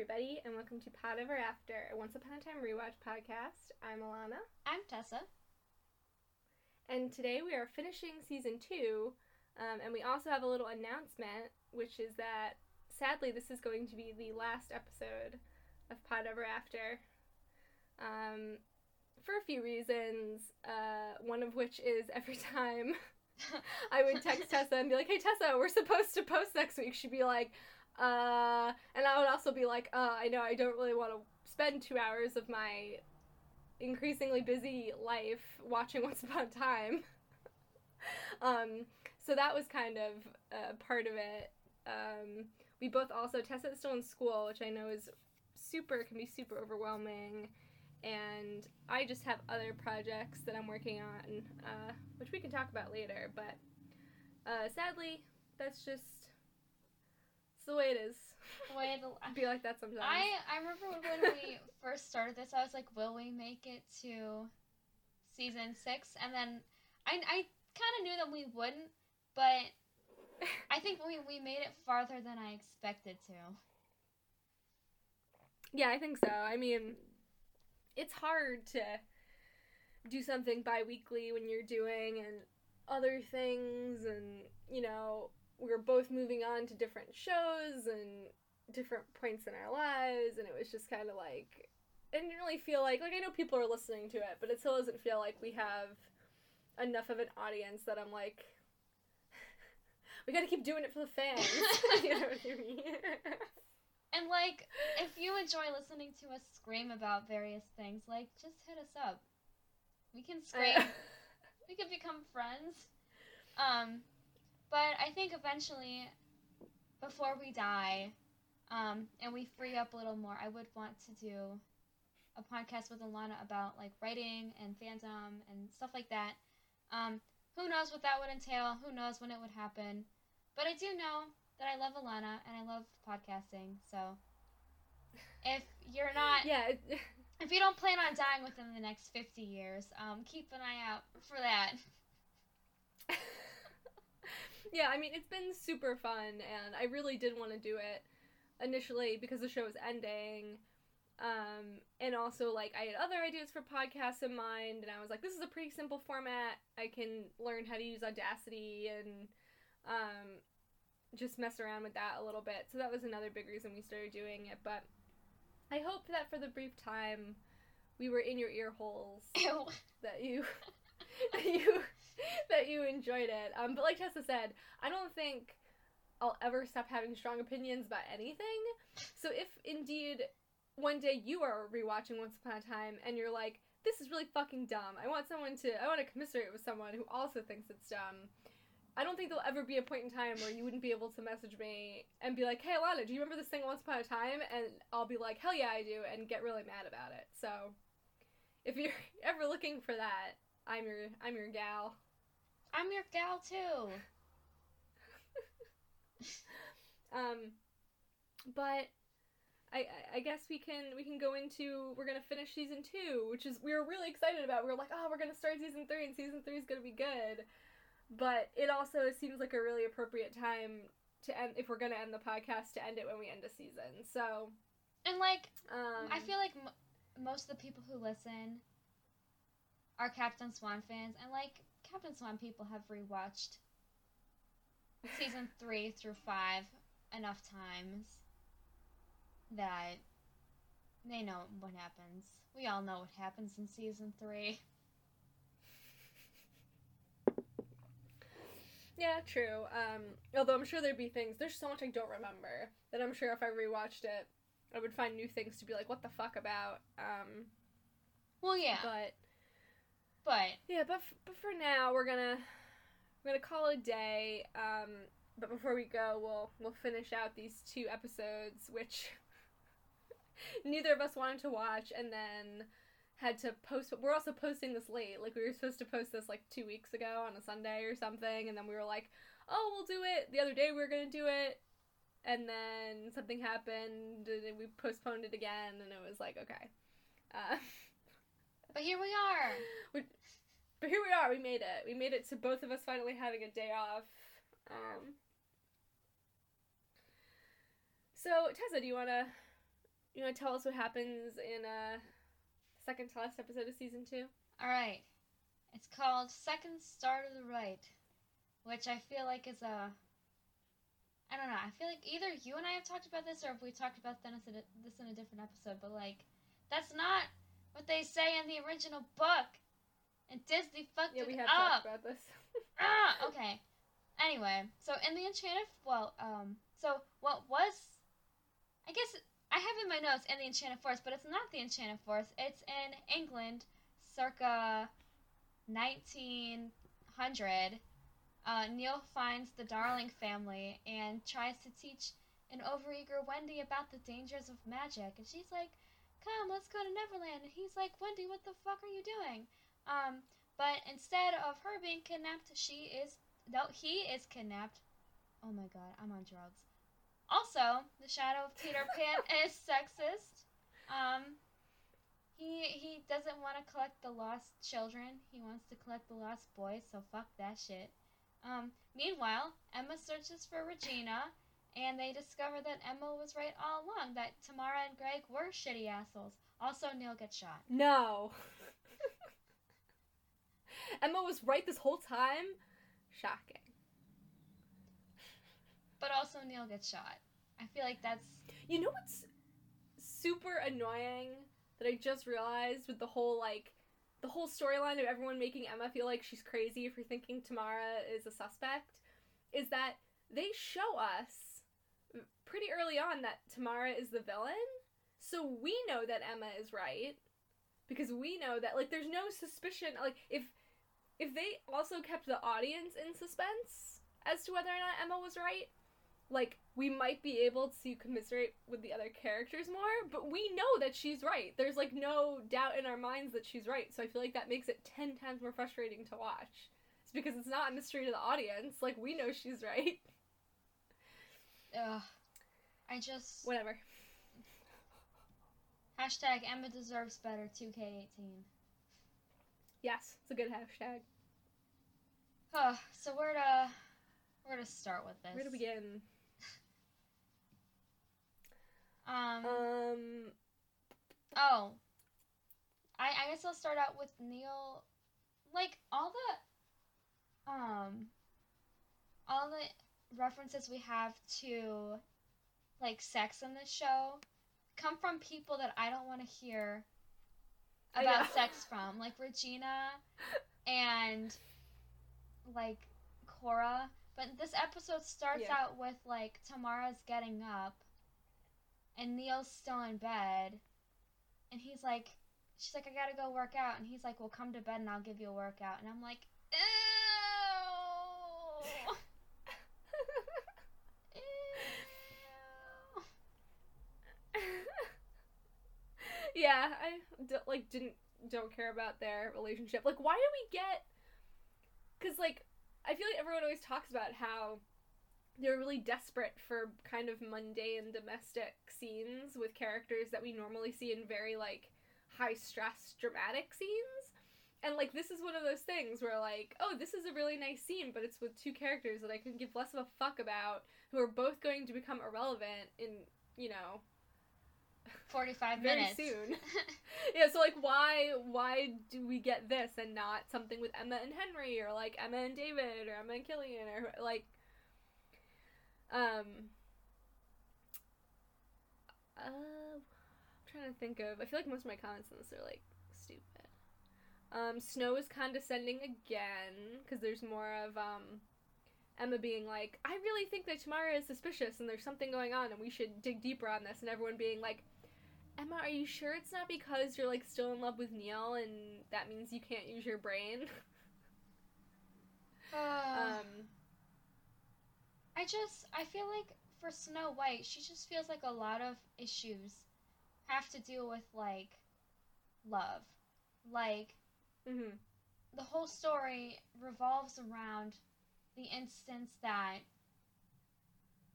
Everybody, and welcome to Pod Ever After, a Once Upon a Time rewatch podcast. I'm Alana, I'm Tessa. and today we are finishing season two, um, and we also have a little announcement, which is that sadly this is going to be the last episode of Pod Ever After. Um, for a few reasons, uh, one of which is every time I would text Tessa and be like, "Hey Tessa, we're supposed to post next week." She'd be like, "Uh," and I would also be like, "Uh, I know I don't really want to spend two hours of my increasingly busy life watching Once Upon a Time." um, so that was kind of uh, part of it. Um, we both also Tessa is still in school, which I know is super can be super overwhelming. And I just have other projects that I'm working on, uh, which we can talk about later. But uh, sadly, that's just the way it is. Wait, I feel like that sometimes. I I remember when we first started this, I was like, "Will we make it to season six? And then I I kind of knew that we wouldn't, but I think we we made it farther than I expected to. Yeah, I think so. I mean, it's hard to do something bi-weekly when you're doing and other things and, you know, we were both moving on to different shows and different points in our lives and it was just kind of like I didn't really feel like like I know people are listening to it, but it still doesn't feel like we have enough of an audience that I'm like we got to keep doing it for the fans. you know what I mean? And like, if you enjoy listening to us scream about various things, like just hit us up. We can scream. We can become friends. Um, but I think eventually, before we die, um, and we free up a little more, I would want to do a podcast with Alana about like writing and fandom and stuff like that. Um, who knows what that would entail? Who knows when it would happen? But I do know that I love Alana and I love podcasting. So if you're not yeah, if you don't plan on dying within the next 50 years, um, keep an eye out for that. Yeah, I mean, it's been super fun, and I really did want to do it initially because the show was ending. Um, and also, like, I had other ideas for podcasts in mind, and I was like, this is a pretty simple format. I can learn how to use Audacity and um, just mess around with that a little bit. So that was another big reason we started doing it. But I hope that for the brief time we were in your ear holes, Ew. that you that you that you enjoyed it. Um, but like Tessa said, I don't think I'll ever stop having strong opinions about anything. So if indeed one day you are rewatching Once Upon a Time and you're like, this is really fucking dumb. I want someone to I want to commiserate with someone who also thinks it's dumb. I don't think there'll ever be a point in time where you wouldn't be able to message me and be like, "Hey, Alana, do you remember this thing once upon a time?" And I'll be like, "Hell yeah, I do," and get really mad about it. So, if you're ever looking for that, I'm your I'm your gal. I'm your gal too. Um, but I I- guess we can we can go into we're gonna finish season two, which is we were really excited about. We were like, oh, we're gonna start season three, and season three is gonna be good. But it also seems like a really appropriate time to end if we're gonna end the podcast to end it when we end a season. So And like, um, I feel like m- most of the people who listen are Captain Swan fans, and like Captain Swan people have rewatched season three through five enough times that they know what happens. We all know what happens in season three. Yeah, true. Um, although I'm sure there'd be things. There's so much I don't remember that I'm sure if I rewatched it, I would find new things to be like, "What the fuck about?" Um, Well, yeah, but but yeah, but f- but for now, we're gonna we're gonna call it a day. Um, but before we go, we'll we'll finish out these two episodes, which neither of us wanted to watch, and then had to post. We're also posting this late. Like we were supposed to post this like two weeks ago on a Sunday or something, and then we were like, "Oh, we'll do it." The other day we were gonna do it, and then something happened, and we postponed it again, and it was like, okay. Uh, but here we are. but here we are. We made it. We made it to both of us finally having a day off. Um, so Tessa, do you wanna you want to tell us what happens in uh second to last episode of season two? All right. It's called Second Star to the Right, which I feel like is a. I don't know. I feel like either you and I have talked about this, or if we talked about this in a, this in a different episode. But like, that's not what they say in the original book, and Disney fucked Yeah, we have up. talked about this. ah, okay. Anyway, so in the Enchanted, well, um, so what was, I guess I have in my notes in the Enchanted Forest, but it's not the Enchanted Forest. It's in England, circa 1900. Uh, Neil finds the Darling family and tries to teach an overeager Wendy about the dangers of magic, and she's like, "Come, let's go to Neverland." And he's like, "Wendy, what the fuck are you doing?" Um, but instead of her being kidnapped, she is no, he is kidnapped. Oh my god, I'm on drugs. Also, the shadow of Peter Pan is sexist. Um, he he doesn't want to collect the lost children. He wants to collect the lost boys. So fuck that shit. Um, meanwhile, Emma searches for Regina, and they discover that Emma was right all along. That Tamara and Greg were shitty assholes. Also, Neil gets shot. No. Emma was right this whole time. Shocking. But also, Neil gets shot. I feel like that's You know what's super annoying that I just realized with the whole like the whole storyline of everyone making Emma feel like she's crazy for thinking Tamara is a suspect is that they show us pretty early on that Tamara is the villain. So we know that Emma is right because we know that like there's no suspicion like if if they also kept the audience in suspense as to whether or not Emma was right, like we might be able to commiserate with the other characters more, but we know that she's right. There's like no doubt in our minds that she's right. So I feel like that makes it 10 times more frustrating to watch. It's because it's not a mystery to the audience. Like we know she's right. ugh. I just Whatever. hashtag Emma deserves better. 2K18. Yes, it's a good hashtag. Huh, so where to where to start with this? Where to begin? Um. Um oh. I I guess I'll start out with Neil. Like all the, um. All the references we have to, like sex in this show, come from people that I don't want to hear about sex from, like Regina and like Cora. But this episode starts Yeah. out with like Tamara's getting up and Neil's still in bed and he's like she's like, I gotta go work out and he's like, Well come to bed and I'll give you a workout and I'm like, Ew. yeah, I d- like didn't don't care about their relationship. Like, why do we get? Because like, I feel like everyone always talks about how they're really desperate for kind of mundane domestic scenes with characters that we normally see in very like high stress dramatic scenes. And like this is one of those things where like, oh, this is a really nice scene, but it's with two characters that I can give less of a fuck about who are both going to become irrelevant in, you know, 45 very minutes. soon. yeah, so like why why do we get this and not something with Emma and Henry or like Emma and David or Emma and Killian or like um uh, I'm trying to think of I feel like most of my comments on this are like stupid. Um Snow is condescending again cuz there's more of um Emma being like, I really think that Tamara is suspicious and there's something going on and we should dig deeper on this and everyone being like Emma, are you sure it's not because you're like still in love with Neil and that means you can't use your brain? Uh, um, I just I feel like for Snow White, she just feels like a lot of issues have to deal with like love. Like mhm. the whole story revolves around the instance that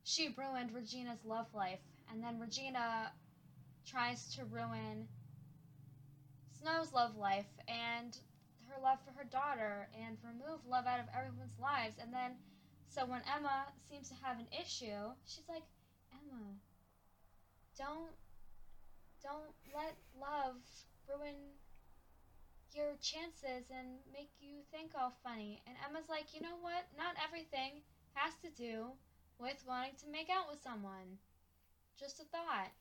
she ruined Regina's love life and then Regina tries to ruin Snow's love life and her love for her daughter and remove love out of everyone's lives and then so when Emma seems to have an issue, she's like, Emma, don't don't let love ruin your chances and make you think all funny. And Emma's like, you know what? Not everything has to do with wanting to make out with someone. Just a thought.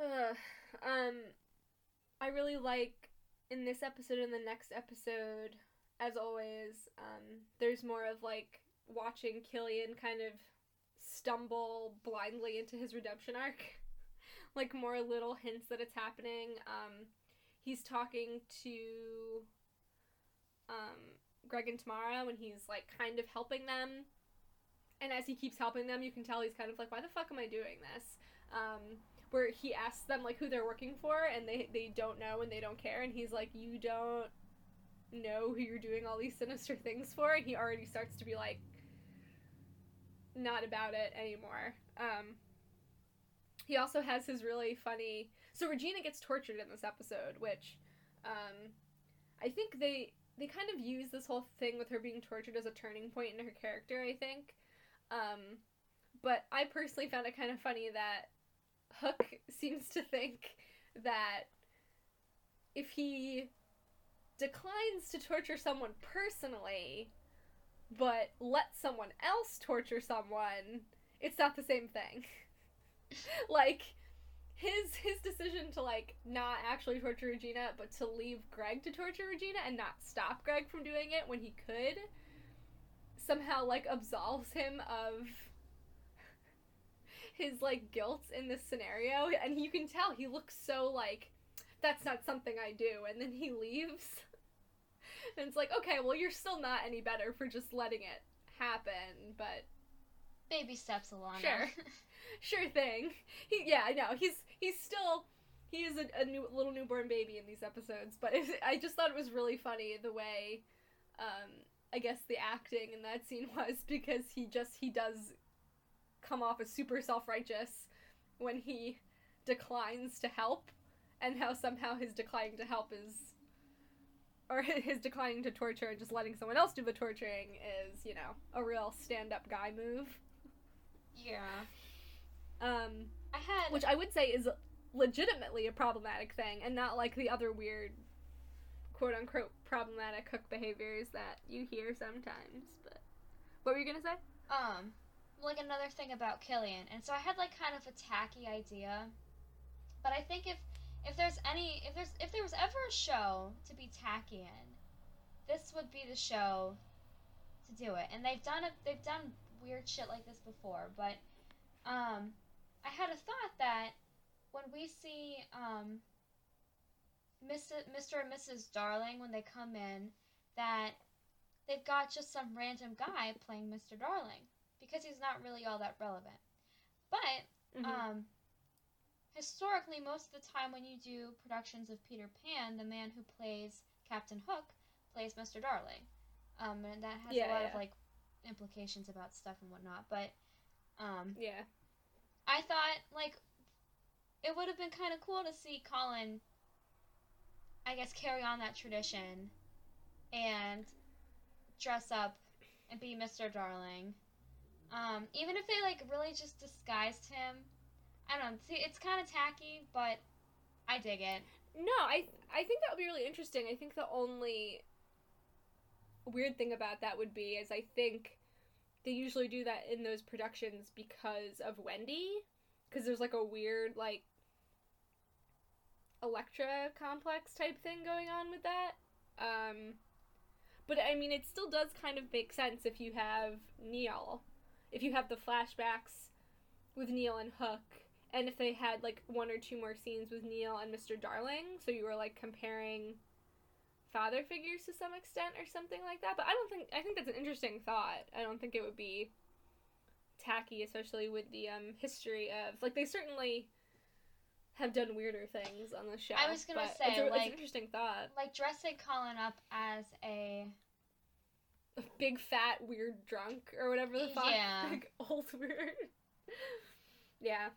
Um, I really like in this episode and the next episode, as always, um, there's more of like watching Killian kind of stumble blindly into his redemption arc. like more little hints that it's happening. Um, he's talking to um, Greg and Tamara when he's like kind of helping them. And as he keeps helping them, you can tell he's kind of like, why the fuck am I doing this? Um, where he asks them like who they're working for and they they don't know and they don't care and he's like you don't know who you're doing all these sinister things for and he already starts to be like not about it anymore. Um he also has his really funny so regina gets tortured in this episode which um i think they they kind of use this whole thing with her being tortured as a turning point in her character i think. Um but i personally found it kind of funny that Hook seems to think that if he declines to torture someone personally, but lets someone else torture someone, it's not the same thing. like his his decision to like not actually torture Regina, but to leave Greg to torture Regina and not stop Greg from doing it when he could somehow like absolves him of his like guilt in this scenario and you can tell he looks so like that's not something I do and then he leaves. and it's like, okay, well you're still not any better for just letting it happen, but baby steps along. Sure. sure thing. He yeah, I know. He's he's still he is a, a new little newborn baby in these episodes, but it, I just thought it was really funny the way um I guess the acting in that scene was because he just he does come off as super self righteous when he declines to help, and how somehow his declining to help is. Or his declining to torture and just letting someone else do the torturing is, you know, a real stand up guy move. Yeah. Um, I had. Which I would say is legitimately a problematic thing and not like the other weird quote unquote problematic hook behaviors that you hear sometimes. But what were you gonna say? Um, like another thing about Killian, and so I had like kind of a tacky idea, but I think if if there's any if there's if there was ever a show to be tacky in, this would be the show to do it. And they've done it. They've done weird shit like this before, but um, I had a thought that when we see um, Mr. and Mrs. Darling when they come in, that they've got just some random guy playing Mr. Darling because he's not really all that relevant. But mm-hmm. um, historically, most of the time when you do productions of Peter Pan, the man who plays Captain Hook plays Mr. Darling, um, and that has yeah, a lot yeah. of like implications about stuff and whatnot. But um, yeah, I thought like it would have been kind of cool to see Colin, I guess, carry on that tradition and dress up and be Mr. Darling um, even if they like really just disguised him, I don't know. See, it's kind of tacky, but I dig it. No, I I think that would be really interesting. I think the only weird thing about that would be is I think they usually do that in those productions because of Wendy, because there's like a weird like Elektra complex type thing going on with that. Um, but I mean, it still does kind of make sense if you have Neil if you have the flashbacks with Neil and Hook, and if they had like one or two more scenes with Neil and Mr. Darling, so you were like comparing father figures to some extent or something like that. But I don't think I think that's an interesting thought. I don't think it would be tacky, especially with the um history of like they certainly have done weirder things on the show. I was gonna say it's, a, like, it's an interesting thought. Like dressing Colin up as a big fat weird drunk or whatever the fuck. Yeah. Big old weird. yeah.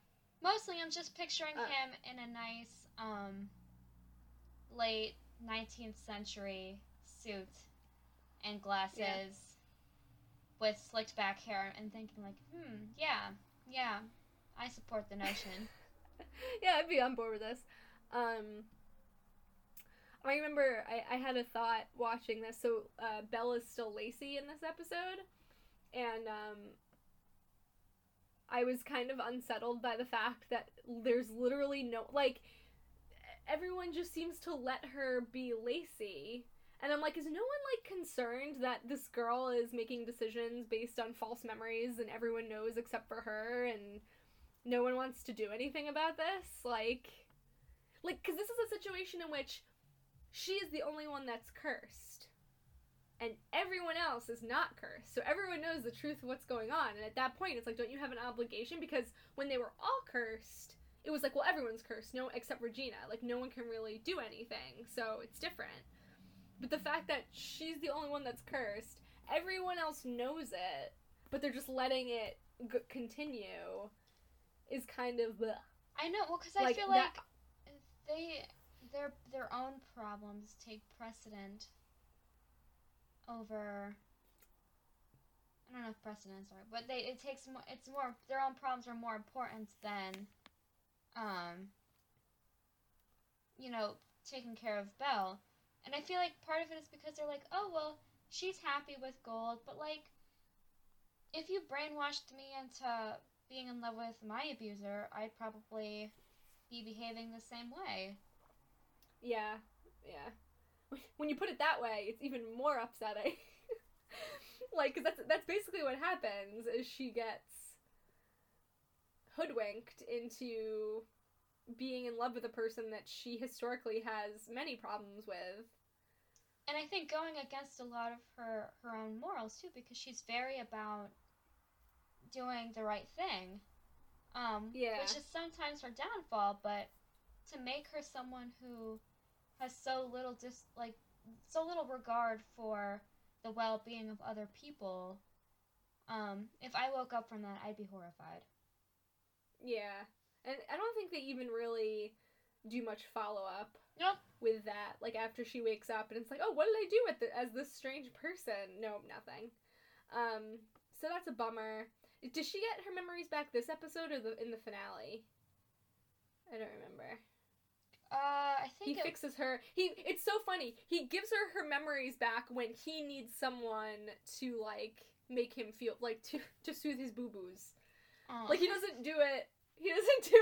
Mostly I'm just picturing uh, him in a nice um late 19th century suit and glasses yeah. with slicked back hair and thinking like, "Hmm, yeah. Yeah, I support the notion. yeah, I'd be on board with this. Um, I remember I, I had a thought watching this. So uh, Bella's still Lacey in this episode, and um, I was kind of unsettled by the fact that there's literally no like everyone just seems to let her be Lacey. And I'm like, is no one like concerned that this girl is making decisions based on false memories and everyone knows except for her and no one wants to do anything about this? Like like cuz this is a situation in which she is the only one that's cursed. And everyone else is not cursed. So everyone knows the truth of what's going on. And at that point it's like don't you have an obligation because when they were all cursed, it was like, well, everyone's cursed, no, except Regina. Like, no one can really do anything, so it's different. But the fact that she's the only one that's cursed, everyone else knows it, but they're just letting it g- continue, is kind of bleh. I know, well, because I Like feel that- like they their their own problems take precedent over. I don't know if precedents are, but they it takes more. It's more their own problems are more important than, um. You know, taking care of Belle, and I feel like part of it is because they're like, oh well, she's happy with gold, but like, if you brainwashed me into being in love with my abuser, I'd probably be behaving the same way. Yeah, yeah. When you put it that way, it's even more upsetting. like, 'cause that's that's basically what happens. Is she gets hoodwinked into being in love with a person that she historically has many problems with. And I think going against a lot of her her own morals too, because she's very about doing the right thing. Um, Yeah. Which is sometimes her downfall, but to make her someone who has so little dis like so little regard for the well being of other people. Um, if I woke up from that, I'd be horrified. Yeah. And I don't think they even really do much follow up Nope. with that. Like after she wakes up and it's like, oh, what did I do with the, as this strange person? No, nothing. Um, so that's a bummer. Does she get her memories back this episode or the in the finale? I don't remember. Uh, I He it, fixes her. He. It's so funny. He gives her her memories back when he needs someone to like make him feel like to to soothe his boo boos. Like he doesn't do it. He doesn't do.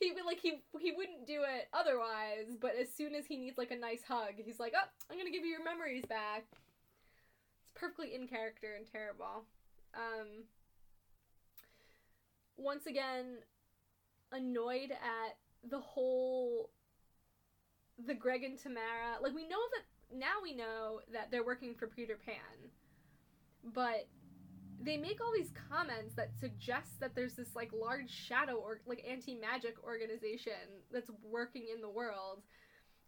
He would like he he wouldn't do it otherwise. But as soon as he needs like a nice hug, he's like, "Oh, I'm gonna give you your memories back." It's perfectly in character and terrible. Um. Once again, annoyed at the whole. The Greg and Tamara. Like we know that now we know that they're working for Peter Pan, but they make all these comments that suggest that there's this like large shadow or like anti-magic organization that's working in the world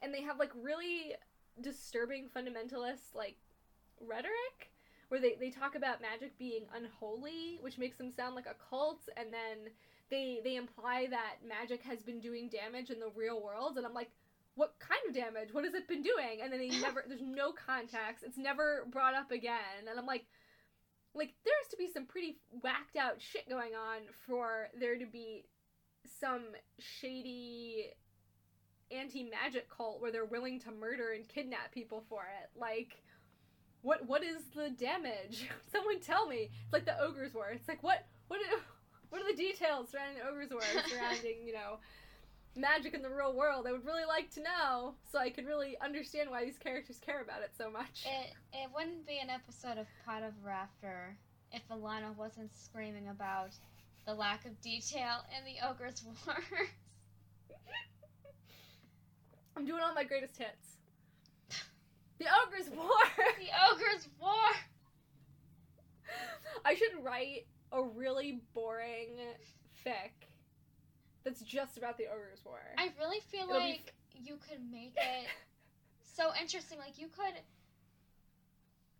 and they have like really disturbing fundamentalist like rhetoric where they, they talk about magic being unholy which makes them sound like a cult and then they they imply that magic has been doing damage in the real world and i'm like what kind of damage? What has it been doing? And then they never there's no context it's never brought up again. And i'm like like there has to be some pretty whacked out shit going on for there to be some shady anti-magic cult where they're willing to murder and kidnap people for it. Like what what is the damage? Someone tell me. It's like the ogre's war. It's like what what are, what are the details surrounding the ogre's war surrounding you know magic in the real world i would really like to know so i could really understand why these characters care about it so much It it wouldn't be an episode of Pod Ever After if Alana wasn't screaming about the lack of detail in the Ogre's War. i'm doing all my greatest hits the ogre's war the Ogre's War. I should write a really boring fic that's just about the ogre's war. I really feel It'll like you could make it so interesting. Like you could.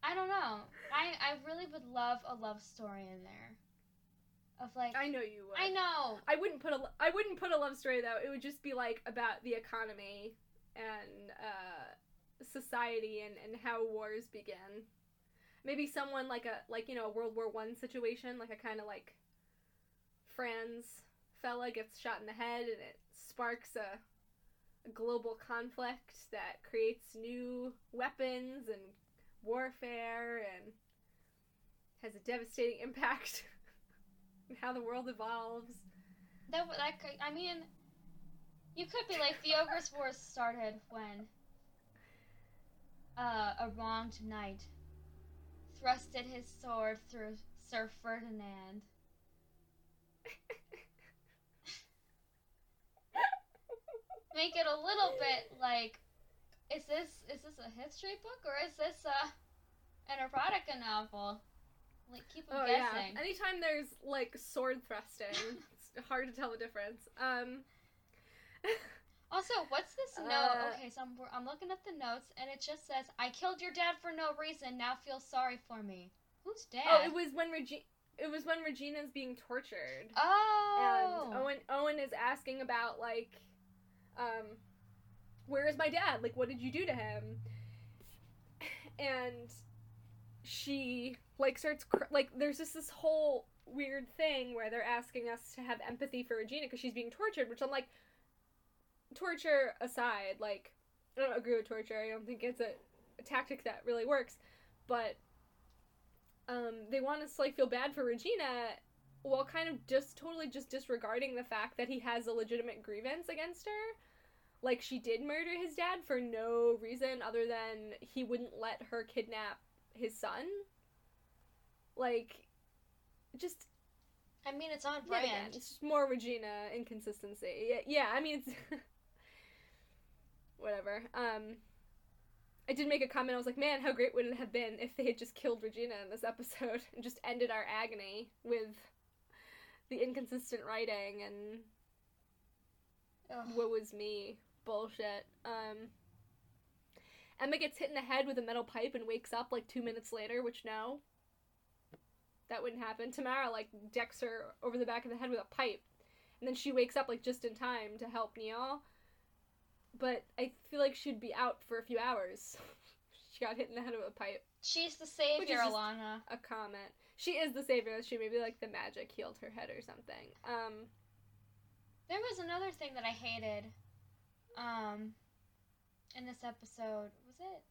I don't know. I I really would love a love story in there. Of like I know you would. I know. I wouldn't put a I wouldn't put a love story though. It would just be like about the economy and uh, society and, and how wars begin. Maybe someone like a like you know a World War One situation, like a kind of like Franz fella gets shot in the head, and it sparks a, a global conflict that creates new weapons and warfare and has a devastating impact on how the world evolves. That could, I mean, you could be like the Ogre's Wars started when uh, a wronged knight thrusted his sword through Sir Ferdinand. Make it a little bit like, is this is this a history book or is this a an erotica novel? Like keep 'em Oh guessing. yeah. Anytime there's like sword thrusting, it's hard to tell the difference. Um Also, what's this note? Uh, Okay, so I'm, I'm looking at the notes, and it just says, "I killed your dad for no reason. Now feel sorry for me." Who's dad? Oh, it was when Regina. it was when Regina's being tortured. Oh. And Owen Owen is asking about like um where is my dad? Like what did you do to him? And she like starts cr- like there's just this whole weird thing where they're asking us to have empathy for Regina because she's being tortured, which I'm like torture aside, like I don't agree with torture. I don't think it's a, a tactic that really works, but um, they want us to like feel bad for Regina while kind of just totally just disregarding the fact that he has a legitimate grievance against her. Like she did murder his dad for no reason other than he wouldn't let her kidnap his son. Like just I mean, it's on brand. it's just more Regina inconsistency. Yeah, yeah I mean it's whatever. Um I did make a comment. I was like, "Man, how great would it have been if they had just killed Regina in this episode and just ended our agony with the inconsistent writing and Ugh. what was me bullshit." Um Emma gets hit in the head with a metal pipe and wakes up like 2 minutes later, which no. That wouldn't happen. Tamara like decks her over the back of the head with a pipe. And then she wakes up like just in time to help Neil. But I feel like she'd be out for a few hours. she got hit in the head with a pipe. She's the savior, Alana. A comment. She is the savior. She maybe like the magic healed her head or something. Um There was another thing that I hated. Um, in this episode, was it?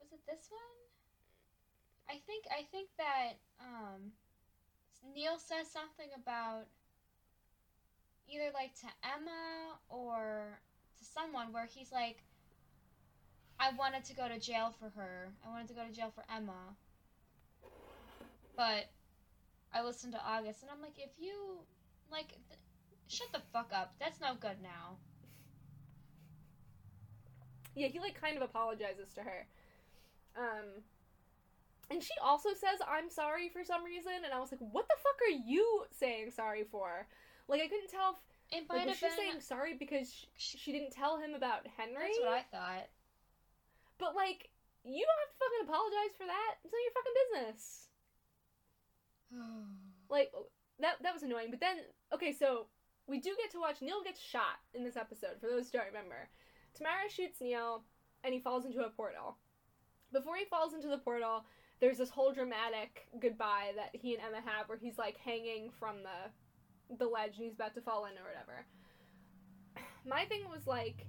Was it this one? I think I think that um, Neil says something about either like to Emma or to someone where he's like, I wanted to go to jail for her. I wanted to go to jail for Emma. But I listened to August and I'm like, if you like, th- shut the fuck up. That's no good now. Yeah, he like kind of apologizes to her. Um and she also says I'm sorry for some reason and I was like, "What the fuck are you saying sorry for?" Like I couldn't tell if It like, was she saying sorry because she, she didn't tell him about Henry? That's what I thought. But like, you don't have to fucking apologize for that. It's not your fucking business. Like that that was annoying. But then okay, so we do get to watch Neil gets shot in this episode. For those who don't remember, Tamara shoots Neil, and he falls into a portal. Before he falls into the portal, there's this whole dramatic goodbye that he and Emma have, where he's like hanging from the the ledge and he's about to fall in or whatever. My thing was like,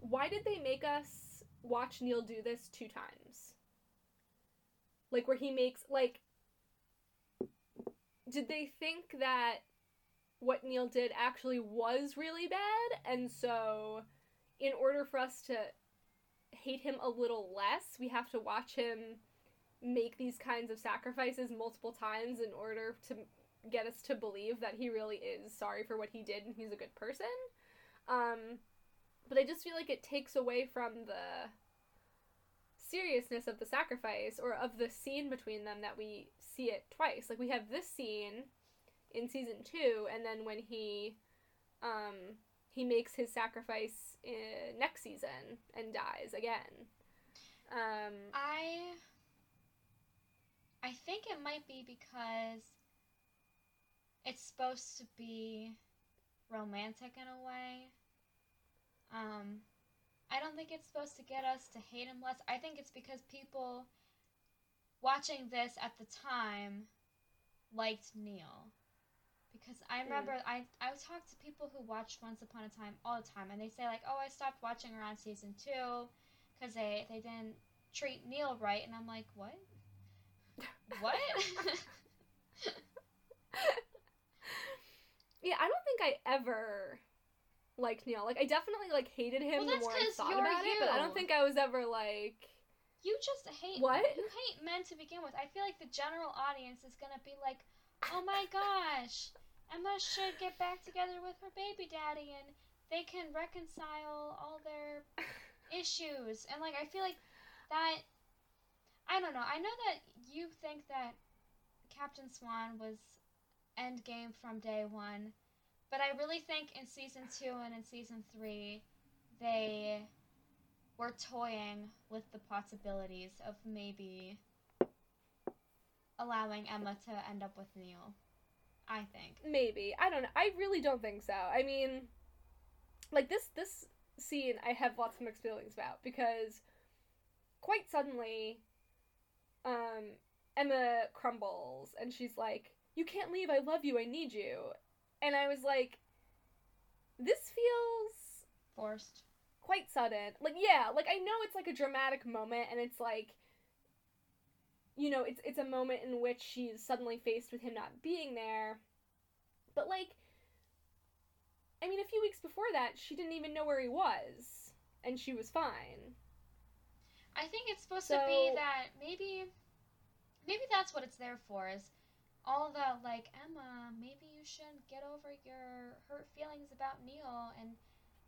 why did they make us watch Neil do this two times? Like where he makes like did they think that what Neil did actually was really bad and so in order for us to hate him a little less, we have to watch him make these kinds of sacrifices multiple times in order to get us to believe that he really is sorry for what he did and he's a good person. Um, but I just feel like it takes away from the seriousness of the sacrifice or of the scene between them that we see it twice. Like we have this scene in season two, and then when he um, he makes his sacrifice in next season and dies again. Um, I I think it might be because it's supposed to be romantic in a way. Um I don't think it's supposed to get us to hate him less. I think it's because people watching this at the time liked Neil. Because I hmm. remember I I talk to people who watched Once Upon a Time all the time, and they say like, "Oh, I stopped watching around season two because they they didn't treat Neil right," and I'm like, "What? What?" yeah, I don't think I ever liked Neil. Like I definitely like hated him Well, the that's more I thought about it, but I don't think I was ever like you just hate What? You hate men to begin with. I feel like the general audience is gonna be like, "Oh my gosh, Emma should get back together with her baby daddy, and they can reconcile all their issues." And like, I feel like that. I don't know. I know that you think that Captain Swan was endgame from day one, but I really think in season two and in season three, they were toying with the possibilities of maybe allowing Emma to end up with Neil. I think. maybe. I don't know. I really don't think so. I mean like this this scene I have lots of mixed feelings about because quite suddenly um Emma crumbles and she's like, "You can't leave. I love you. I need you." And I was like, this feels Forced. quite sudden. Like yeah, like I know it's like a dramatic moment and it's like you know, it's it's a moment in which she's suddenly faced with him not being there. But like I mean, a few weeks before that, she didn't even know where he was and she was fine. I think it's supposed to be that maybe maybe that's what it's there for is all the like Emma, maybe you should get over your hurt feelings about Neil and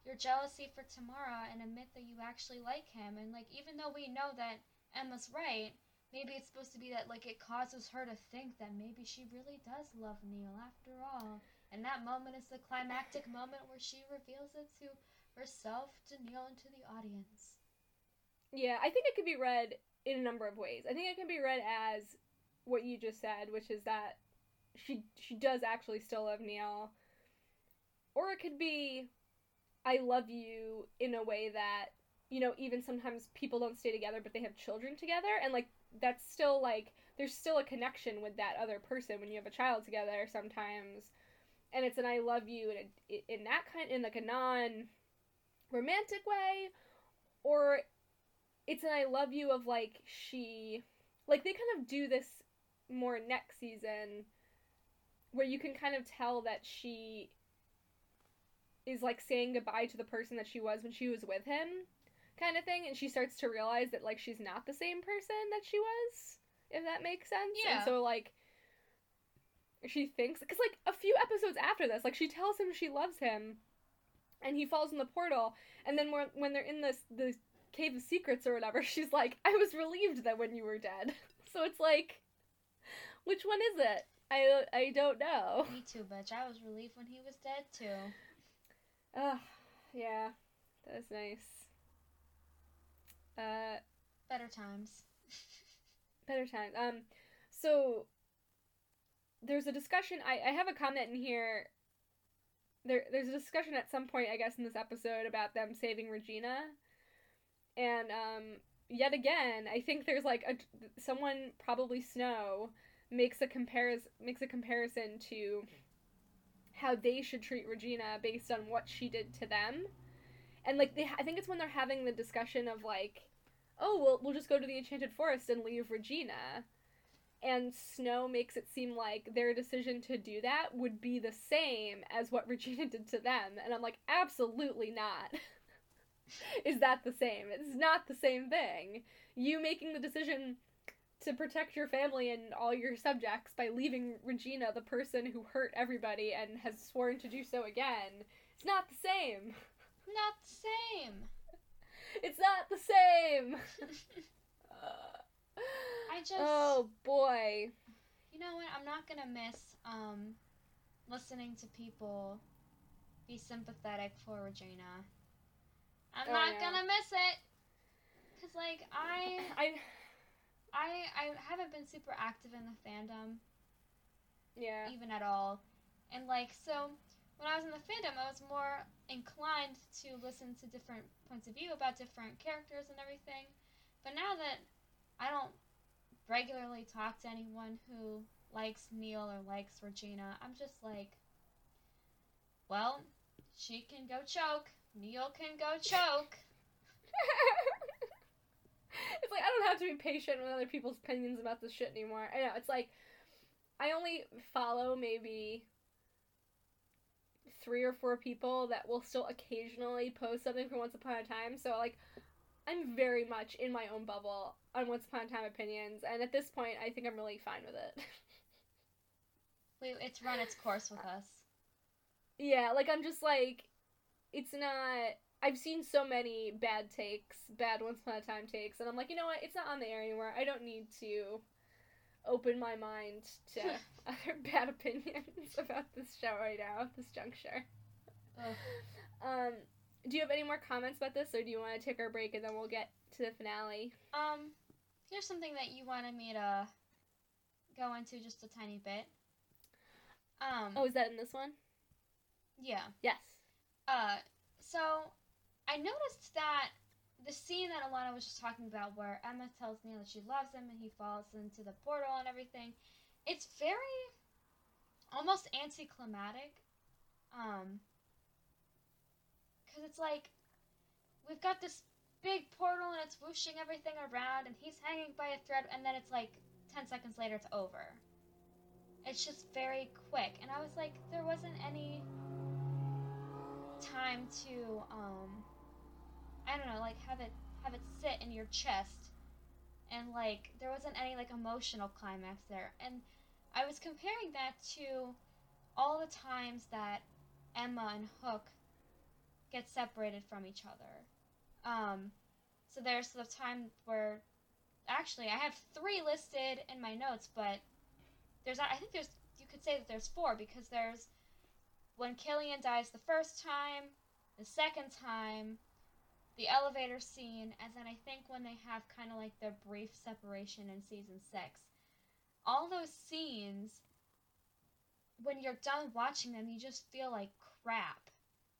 your jealousy for Tamara and admit that you actually like him and like even though we know that Emma's right, maybe it's supposed to be that like it causes her to think that maybe she really does love Neil after all. And that moment is the climactic moment where she reveals it to herself, to Neil, and to the audience. Yeah, I think it could be read in a number of ways. I think it can be read as what you just said, which is that she she does actually still love Neil. Or it could be I love you in a way that, you know, even sometimes people don't stay together but they have children together and like that's still like there's still a connection with that other person when you have a child together sometimes. And it's an I love you in that kind in like a non romantic way or it's an I love you of like she like they kind of do this more next season where you can kind of tell that she is like saying goodbye to the person that she was when she was with him kind of thing and she starts to realize that like she's not the same person that she was if that makes sense. Yeah. and so like she thinks because like a few episodes after this like she tells him she loves him and he falls in the portal and then when, when they're in this the cave of secrets or whatever she's like i was relieved that when you were dead. So it's like which one is it? I i don't know. Me too, bitch. I was relieved when he was dead too. Ugh, yeah. That's nice uh Better times. better times. Um so there's a discussion i i have a comment in here. There there's a discussion at some point i guess in this episode about them saving regina. And um yet again i think there's like a someone probably snow makes a comparis makes a comparison to how they should treat regina based on what she did to them and like they i think it's when they're having the discussion of like oh well we'll just go to the enchanted forest and leave regina. And snow makes it seem like their decision to do that would be the same as what regina did to them. And i'm like absolutely not. Is that the same? It's not the same thing. You making the decision to protect your family and all your subjects by leaving regina the person who hurt everybody and has sworn to do so again it's not the same Not the same. it's not the same I just oh boy You know what? I'm not gonna miss um listening to people be sympathetic for Regina. I'm Oh, not yeah. gonna miss it. Cause like I i I I haven't been super active in the fandom yeah even at all. And like so when I was in the fandom I was more inclined to listen to different points of view about different characters and everything. But now that I don't regularly talk to anyone who likes Neal or likes Regina. I'm just like, well, she can go choke. Neal can go choke. it's like I don't have to be patient with other people's opinions about this shit anymore. I know it's like I only follow maybe three or four people that will still occasionally post something from Once Upon a Time. So like I'm very much in my own bubble on Once Upon a Time opinions, and at this point, I think I'm really fine with it. Wait, it's run its course with us. Yeah, like I'm just like, it's not. I've seen so many bad takes, bad Once Upon a Time takes, and I'm like, you know what? It's not on the air anymore. I don't need to open my mind to other bad opinions about this show right now at this juncture. Um, do you have any more comments about this, or do you want to take our break and then we'll get to the finale? Um, here's something that you wanted me to go into just a tiny bit. Um, Oh, is that in this one? yeah. Yes. Uh, so I noticed that the scene that Alana was just talking about, where Emma tells Neal that she loves him and he falls into the portal and everything, it's very almost anticlimactic. Um, because it's like we've got this big portal and it's whooshing everything around, and he's hanging by a thread, and then it's like ten seconds later, it's over. It's just very quick, and I was like, there wasn't any time to um I don't know, like have it have it sit in your chest and like there wasn't any like emotional climax there. And I was comparing that to all the times that Emma and Hook get separated from each other. Um so there's the time where actually I have three listed in my notes, but there's I think there's you could say that there's four because there's when Killian dies the first time, the second time, the elevator scene, and then I think when they have kind of like their brief separation in season six. All those scenes, when you're done watching them, you just feel like crap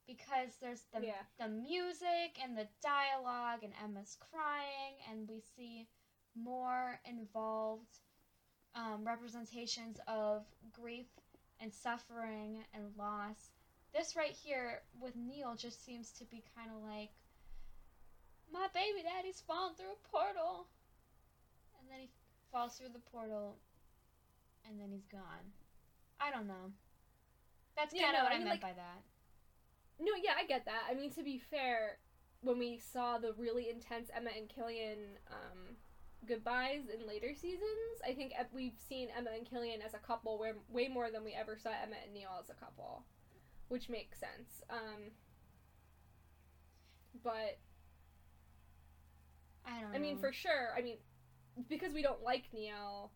because there's the Yeah. the music and the dialogue, and Emma's crying, and we see more involved um, representations of grief and suffering and loss. This right here with Neal just seems to be kind of like, my baby daddy's fallen through a portal. And then he falls through the portal and then he's gone. I don't know. That's Yeah, kind of no, what I I, mean, meant like- by that. No, yeah, I get that. I mean, to be fair, when we saw the really intense Emma and Killian um, goodbyes in later seasons, I think we've seen Emma and Killian as a couple way, way more than we ever saw Emma and Neal as a couple, which makes sense. Um, but I don't know. I mean, for sure. I mean, because we don't like Neal,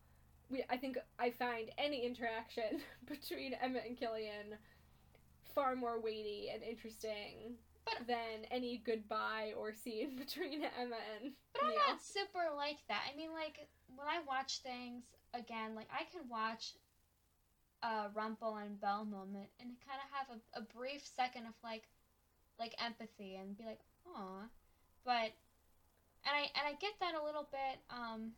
we I think I find any interaction between Emma and Killian far more weighty and interesting But- than any goodbye or scene between Emma and But I'm not super like that. I mean, like when I watch things again, like I can watch a Rumple and Belle moment and kind of have a, a brief second of like, like empathy and be like, aw, but and I and I get that a little bit. Um,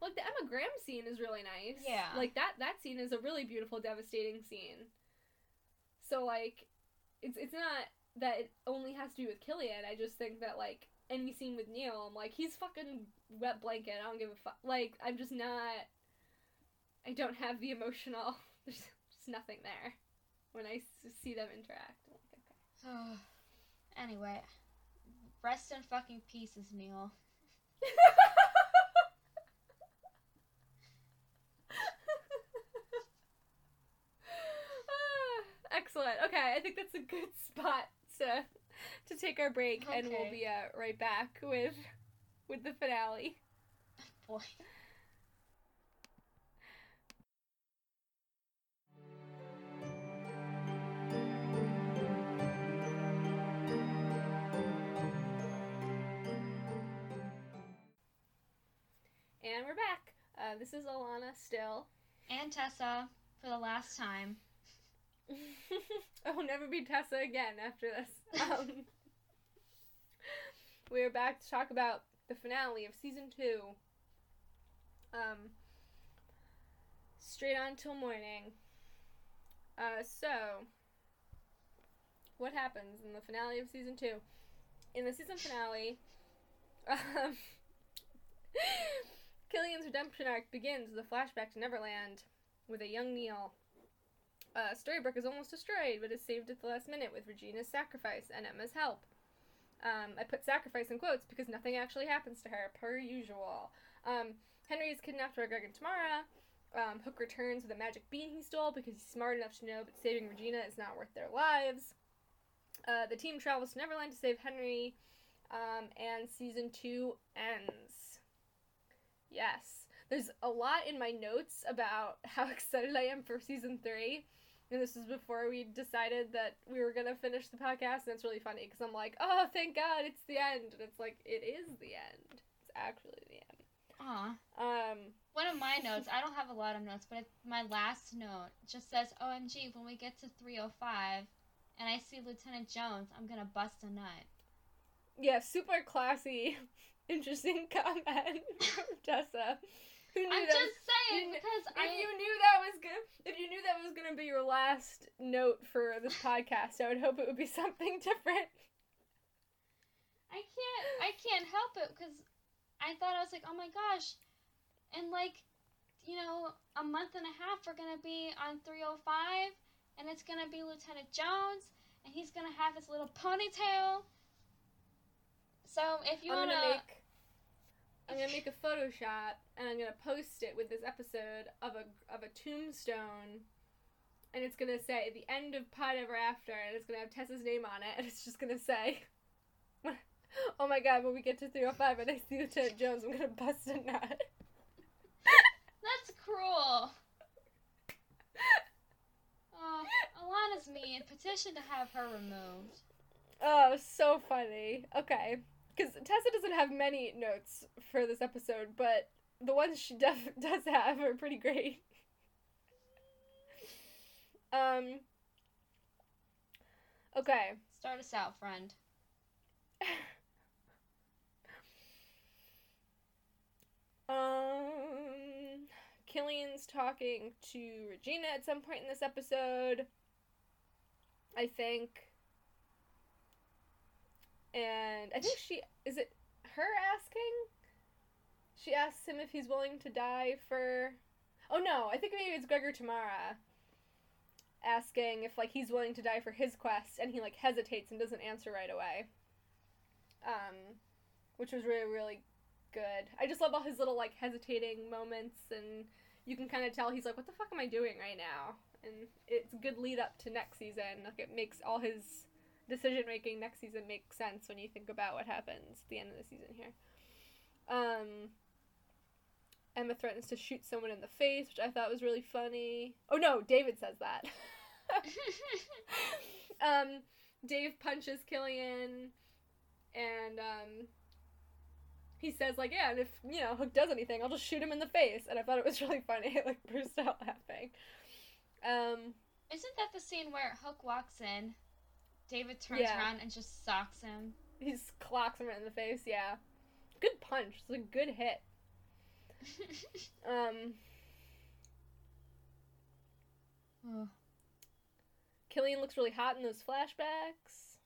Like the Emma Graham scene is really nice. Yeah. Like that that scene is a really beautiful, devastating scene. So like, it's it's not that it only has to do with Killian. I just think that like any scene with Neal, I'm like he's fucking wet blanket. I don't give a fuck. Like I'm just not. I don't have the emotional. There's just nothing there when I see them interact. I'm like, okay. anyway, rest in fucking pieces, Neal. Excellent. Okay, I think that's a good spot to to take our break, and we'll be uh, right back with with the finale. Boy. And we're back. Uh, this is Alana still. And Tessa for the last time. I will never be Tessa again after this. Um, we are back to talk about the finale of season two. Um, straight on till morning. Uh, so, what happens in the finale of season two? In the season finale, um, Killian's redemption arc begins with a flashback to Neverland with a young Neal. Uh, Storybrooke is almost destroyed, but is saved at the last minute with Regina's sacrifice and Emma's help. Um, I put sacrifice in quotes because nothing actually happens to her, per usual. Um, Henry is kidnapped by Greg and Tamara. Um, Hook returns with a magic bean he stole because he's smart enough to know that saving Regina is not worth their lives. Uh, the team travels to Neverland to save Henry, um, and season two ends. Yes. There's a lot in my notes about how excited I am for season three. And this was before we decided that we were going to finish the podcast. And it's really funny because I'm like, oh, thank God, it's the end. And it's like, it is the end. It's actually the end. Aw. Um, One of my notes, I don't have a lot of notes, but my last note just says, OMG, when we get to 305 and I see Lieutenant Jones, I'm gonna bust a nut. yeah, super classy, interesting comment from Tessa. Who knew I'm that just saying you- because If I you knew that was good, if you knew that was gonna be your last note for this podcast, I would hope it would be something different. I can't I can't help it because I thought I was like, oh my gosh, and like you know a month and a half we're gonna be on 305, and it's gonna be Lieutenant Jones, and he's gonna have his little ponytail. So if you I'm wanna, make I'm gonna make a Photoshop and I'm gonna post it with this episode of a of a tombstone, and it's gonna say the end of Pod Ever After, and it's gonna have Tessa's name on it, and it's just gonna say, "Oh my God, when we get to 305 and I see Lieutenant Jones, I'm gonna bust a nut." that's cruel. Oh, Alana's mean. Petition to have her removed. Oh, so funny. Okay. Because Tessa doesn't have many notes for this episode, but the ones she def- does have are pretty great. um. Okay. Start us out, friend. Um. Killian's talking to Regina at some point in this episode. I think. And I think she. Is it her asking? She asks him if he's willing to die for. Oh no, I think maybe it's Gregor Tamara asking if like he's willing to die for his quest and he like hesitates and doesn't answer right away. Um which was really really good. I just love all his little like hesitating moments and you can kind of tell he's like what the fuck am I doing right now? And it's a good lead up to next season. Like it makes all his decision making next season makes sense when you think about what happens at the end of the season here. Um Emma threatens to shoot someone in the face, which I thought was really funny. Oh no, David says that. um, Dave punches Killian, and um, he says like, "Yeah, and if you know Hook does anything, I'll just shoot him in the face." And I thought it was really funny. Like burst out laughing. Um, Isn't that the scene where Hook walks in, David turns Yeah. around and just socks him? he just clocks him right in the face. Yeah, good punch. It's a good hit. Um, Oh, Killian looks really hot in those flashbacks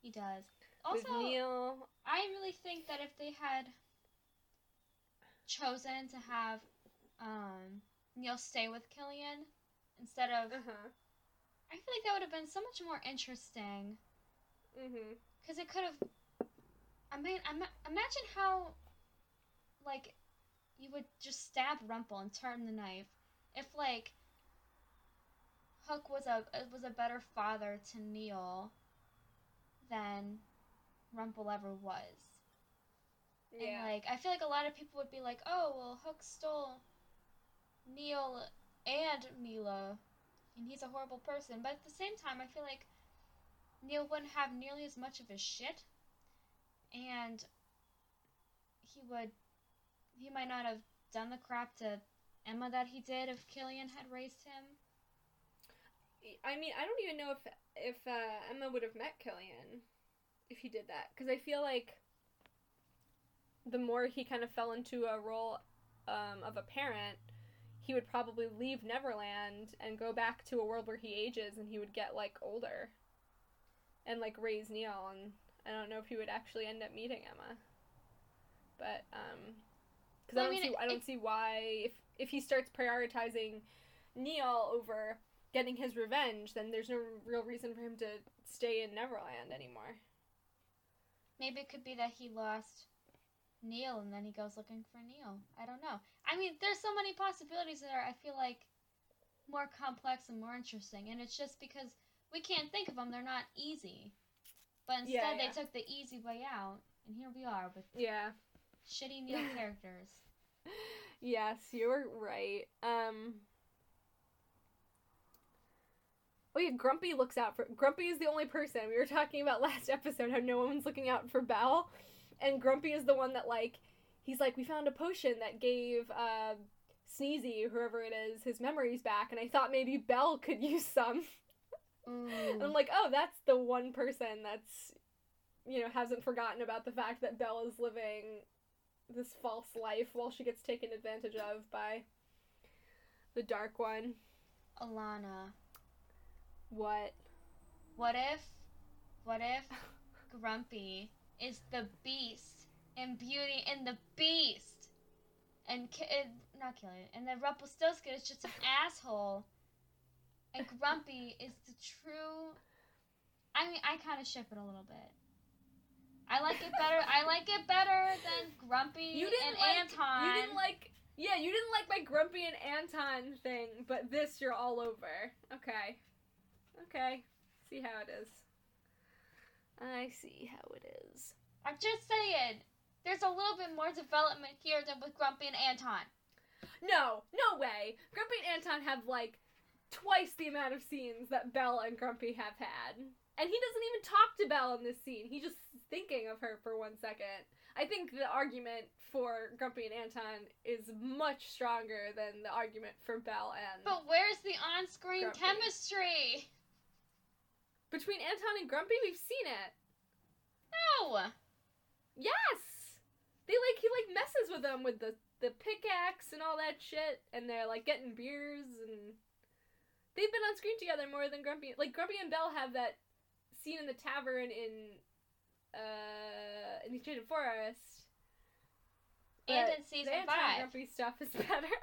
he does. with Also, Neal. I really think that if they had chosen to have um, Neal stay with Killian instead of, Uh huh. I feel like that would have been so much more interesting. Mhm. Because it could have. I mean, ima- imagine how, like, you would just stab Rumple and turn the knife. If like, Hook was a was a better father to Neal than Rumple ever was. Yeah. And like, I feel like a lot of people would be like, "Oh, well, Hook stole Neal and Milah, and he's a horrible person." But at the same time, I feel like Neal wouldn't have nearly as much of his shit, and he would, he might not have done the crap to Emma that he did if Killian had raised him. I mean, I don't even know if if uh, Emma would have met Killian if he did that because I feel like the more he kind of fell into a role um, of a parent, he would probably leave Neverland and go back to a world where he ages and he would get like older and like raise Neal and I don't know if he would actually end up meeting Emma. But um cuz Well, I I don't mean, see I don't see why if if he starts prioritizing Neal over getting his revenge, then there's no real reason for him to stay in Neverland anymore. Maybe it could be that he lost Neal and then he goes looking for Neal. I don't know. I mean, there's so many possibilities that are, I feel like, more complex and more interesting. And it's just because we can't think of them, they're not easy. But instead, Yeah, they took the easy way out. And here we are with Yeah. shitty Neal characters. Yes, you're right. Um Oh yeah, Grumpy looks out for Grumpy is the only person. We were talking about last episode how no one's looking out for Belle. And Grumpy is the one that like he's like, We found a potion that gave uh Sneezy, whoever it is, his memories back, and I thought maybe Belle could use some. And I'm like, oh, that's the one person that's, you know, hasn't forgotten about the fact that Belle is living this false life while she gets taken advantage of by the Dark One. Alana. What? What if, what if Grumpy is the beast and Beauty and the Beast, and Ki- uh, not Killian, and then Rumpelstiltskin is just an asshole, and Grumpy is the true. I mean, I kind of ship it a little bit. I like it better. I like it better than Grumpy You didn't and like. Anton. You didn't like. Yeah, you didn't like my Grumpy and Anton thing, but this you're all over. Okay. Okay. See how it is. I see how it is. I'm just saying. There's a little bit more development here than with Grumpy and Anton. No, no way. Grumpy and Anton have like twice the amount of scenes that Belle and Grumpy have had. And he doesn't even talk to Belle in this scene. He's just thinking of her for one second. I think the argument for Grumpy and Anton is much stronger than the argument for Belle and But where's the on-screen Grumpy. chemistry? Between Anton and Grumpy, we've seen it. No. Yes. They like he like messes with them with the the pickaxe and all that shit, and they're like getting beers and they've been on screen together more than Grumpy. Like Grumpy and Belle have that scene in the tavern in uh in the Enchanted Forest. But in season the five. Grumpy stuff is better.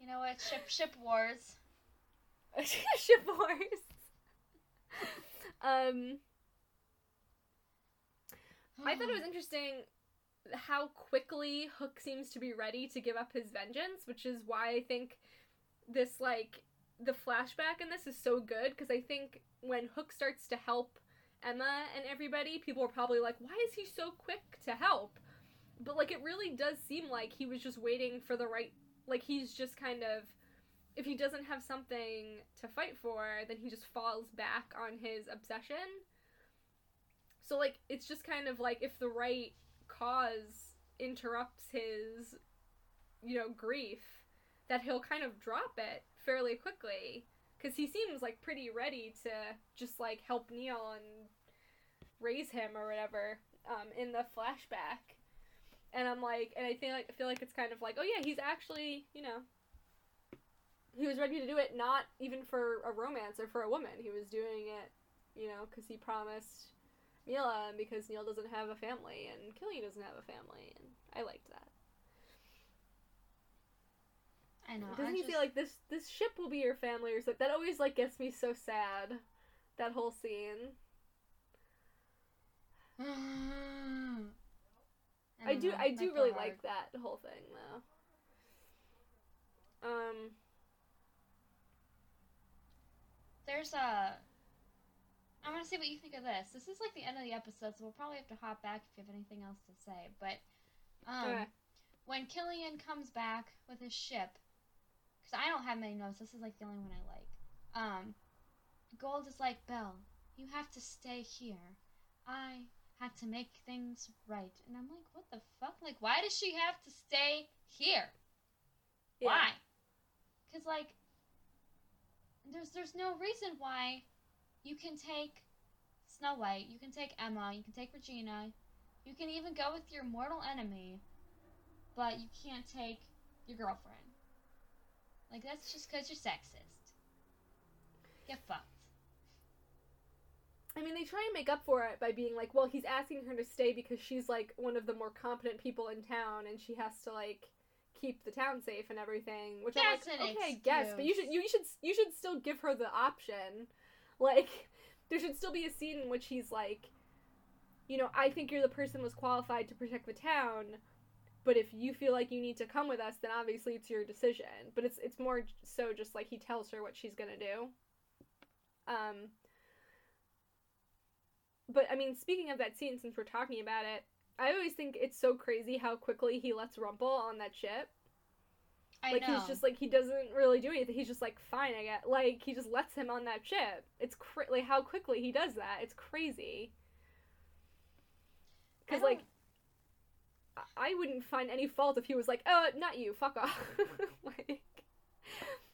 You know what? Ship ship wars. Ship wars. um. I thought it was interesting how quickly Hook seems to be ready to give up his vengeance, which is why I think this like the flashback in this is so good because I think when Hook starts to help Emma and everybody, people are probably like, "Why is he so quick to help?" But like it really does seem like he was just waiting for the right like he's just kind of if he doesn't have something to fight for, then he just falls back on his obsession. So like it's just kind of like if the right cause interrupts his you know grief that he'll kind of drop it fairly quickly cuz he seems like pretty ready to just like help Neal and raise him or whatever um in the flashback. And I'm like and I feel like I feel like it's kind of like oh yeah, he's actually, you know, he was ready to do it not even for a romance or for a woman. He was doing it, you know, cuz he promised Milah and because Neal doesn't have a family and Killian doesn't have a family and I liked that. I know. Doesn't I he just, feel like this this ship will be your family or something? That always like gets me so sad. That whole scene. I, don't do I do really hard. like that whole thing though. Um There's a. I want to see what you think of this. This is like the end of the episode, so we'll probably have to hop back if you have anything else to say. But um, when Killian comes back with his ship, because I don't have many notes. This is like the only one I like. Um, Gold is like Belle. You have to stay here. I had to make things right, and I'm like, what the fuck? Like, why does she have to stay here? Yeah. Why? Because like, there's there's no reason why you can take Snow White, you can take Emma, you can take Regina, you can even go with your mortal enemy, but you can't take your girlfriend. Like that's just because you're sexist. Get fucked. I mean, they try and make up for it by being like, well, he's asking her to stay because she's like one of the more competent people in town, and she has to like keep the town safe and everything. Which That's I'm like, okay, I guess, but you should you, you should you should still give her the option. Like, there should still be a scene in which he's like, you know, I think you're the person most qualified to protect the town. But if you feel like you need to come with us, then obviously it's your decision. But it's it's more so just like he tells her what she's gonna do. Um, but I mean, speaking of that scene, since we're talking about it, I always think it's so crazy how quickly he lets Rumple on that ship. I like know. he's just like he doesn't really do anything. He's just like fine, I get. Like he just lets him on that ship. It's cra- like how quickly he does that. It's crazy. Because like. I- I wouldn't find any fault if he was like, "Oh, not you, fuck off." like,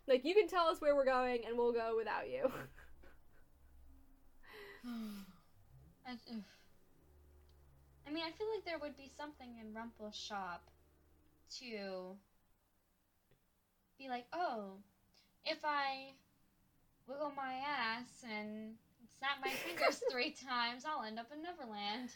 like you can tell us where we're going, and we'll go without you. I, mean, I feel like there would be something in Rumple's shop to be like, oh, if I wiggle my ass and snap my fingers three times, I'll end up in Neverland.